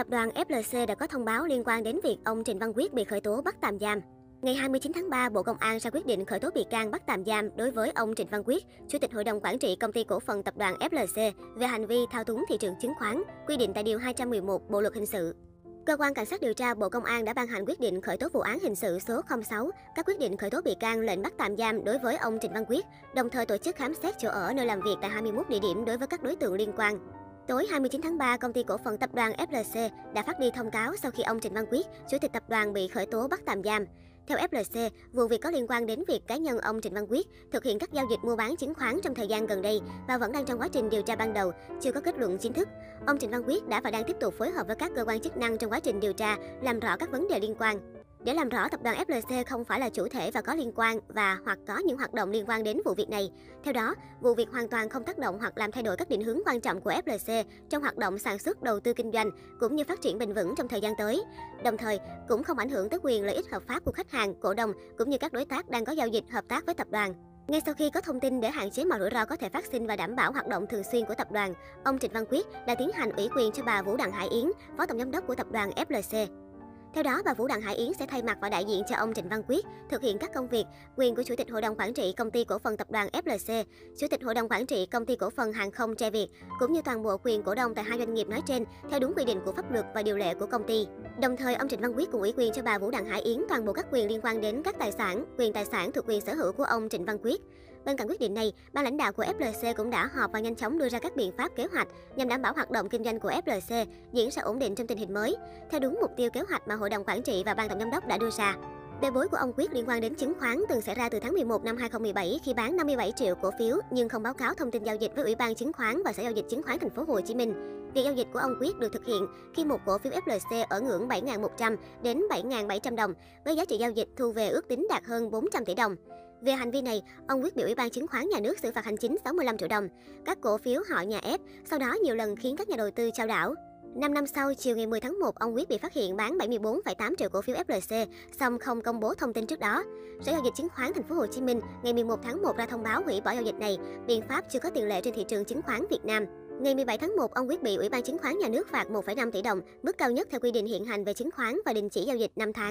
Tập đoàn FLC đã có thông báo liên quan đến việc ông Trịnh Văn Quyết bị khởi tố bắt tạm giam. Ngày 29 tháng 3, Bộ Công an ra quyết định khởi tố bị can bắt tạm giam đối với ông Trịnh Văn Quyết, Chủ tịch Hội đồng Quản trị Công ty Cổ phần Tập đoàn FLC về hành vi thao túng thị trường chứng khoán, quy định tại Điều 211 Bộ Luật Hình sự. Cơ quan Cảnh sát điều tra Bộ Công an đã ban hành quyết định khởi tố vụ án hình sự số 06, các quyết định khởi tố bị can lệnh bắt tạm giam đối với ông Trịnh Văn Quyết, đồng thời tổ chức khám xét chỗ ở nơi làm việc tại 21 địa điểm đối với các đối tượng liên quan. Tối 29 tháng 3, công ty cổ phần tập đoàn FLC đã phát đi thông cáo sau khi ông Trịnh Văn Quyết, chủ tịch tập đoàn bị khởi tố bắt tạm giam. Theo FLC, vụ việc có liên quan đến việc cá nhân ông Trịnh Văn Quyết thực hiện các giao dịch mua bán chứng khoán trong thời gian gần đây và vẫn đang trong quá trình điều tra ban đầu, chưa có kết luận chính thức. Ông Trịnh Văn Quyết đã và đang tiếp tục phối hợp với các cơ quan chức năng trong quá trình điều tra, làm rõ các vấn đề liên quan. Để làm rõ tập đoàn FLC không phải là chủ thể và có liên quan và hoặc có những hoạt động liên quan đến vụ việc này. Theo đó, vụ việc hoàn toàn không tác động hoặc làm thay đổi các định hướng quan trọng của FLC trong hoạt động sản xuất, đầu tư kinh doanh cũng như phát triển bền vững trong thời gian tới. Đồng thời, cũng không ảnh hưởng tới quyền lợi ích hợp pháp của khách hàng, cổ đông cũng như các đối tác đang có giao dịch hợp tác với tập đoàn. Ngay sau khi có thông tin để hạn chế mọi rủi ro có thể phát sinh và đảm bảo hoạt động thường xuyên của tập đoàn, ông Trịnh Văn Quyết đã tiến hành ủy quyền cho bà Vũ Đặng Hải Yến, Phó Tổng Giám đốc của tập đoàn FLC. Theo đó, bà Vũ Đặng Hải Yến sẽ thay mặt và đại diện cho ông Trịnh Văn Quyết thực hiện các công việc, quyền của Chủ tịch Hội đồng Quản trị Công ty Cổ phần Tập đoàn FLC, Chủ tịch Hội đồng Quản trị Công ty Cổ phần Hàng không Tre Việt, cũng như toàn bộ quyền cổ đông tại hai doanh nghiệp nói trên theo đúng quy định của pháp luật và điều lệ của công ty. Đồng thời, ông Trịnh Văn Quyết cũng ủy quyền cho bà Vũ Đặng Hải Yến toàn bộ các quyền liên quan đến các tài sản, quyền tài sản thuộc quyền sở hữu của ông Trịnh Văn Quyết. Bên cạnh quyết định này, ban lãnh đạo của FLC cũng đã họp và nhanh chóng đưa ra các biện pháp kế hoạch nhằm đảm bảo hoạt động kinh doanh của FLC diễn ra ổn định trong tình hình mới, theo đúng mục tiêu kế hoạch mà Hội đồng Quản trị và Ban Tổng giám đốc đã đưa ra. Bê bối của ông Quyết liên quan đến chứng khoán từng xảy ra từ tháng 11 năm 2017 khi bán 57 triệu cổ phiếu nhưng không báo cáo thông tin giao dịch với Ủy ban chứng khoán và Sở giao dịch chứng khoán thành phố Hồ Chí Minh. Việc giao dịch của ông Quyết được thực hiện khi một cổ phiếu FLC ở ngưỡng 7.100 đến 7.700 đồng với giá trị giao dịch thu về ước tính đạt hơn 400 tỷ đồng. Về hành vi này, ông Quyết bị Ủy ban chứng khoán nhà nước xử phạt hành chính 65 triệu đồng. Các cổ phiếu họ nhà ép, sau đó nhiều lần khiến các nhà đầu tư trao đảo. 5 năm sau, chiều ngày 10 tháng 1, ông Quyết bị phát hiện bán 74,8 triệu cổ phiếu FLC, song không công bố thông tin trước đó. Sở giao dịch chứng khoán thành phố Hồ Chí Minh ngày 11 tháng 1 ra thông báo hủy bỏ giao dịch này, biện pháp chưa có tiền lệ trên thị trường chứng khoán Việt Nam. Ngày 17 tháng 1, ông Quyết bị Ủy ban chứng khoán nhà nước phạt 1,5 tỷ đồng, mức cao nhất theo quy định hiện hành về chứng khoán và đình chỉ giao dịch 5 tháng.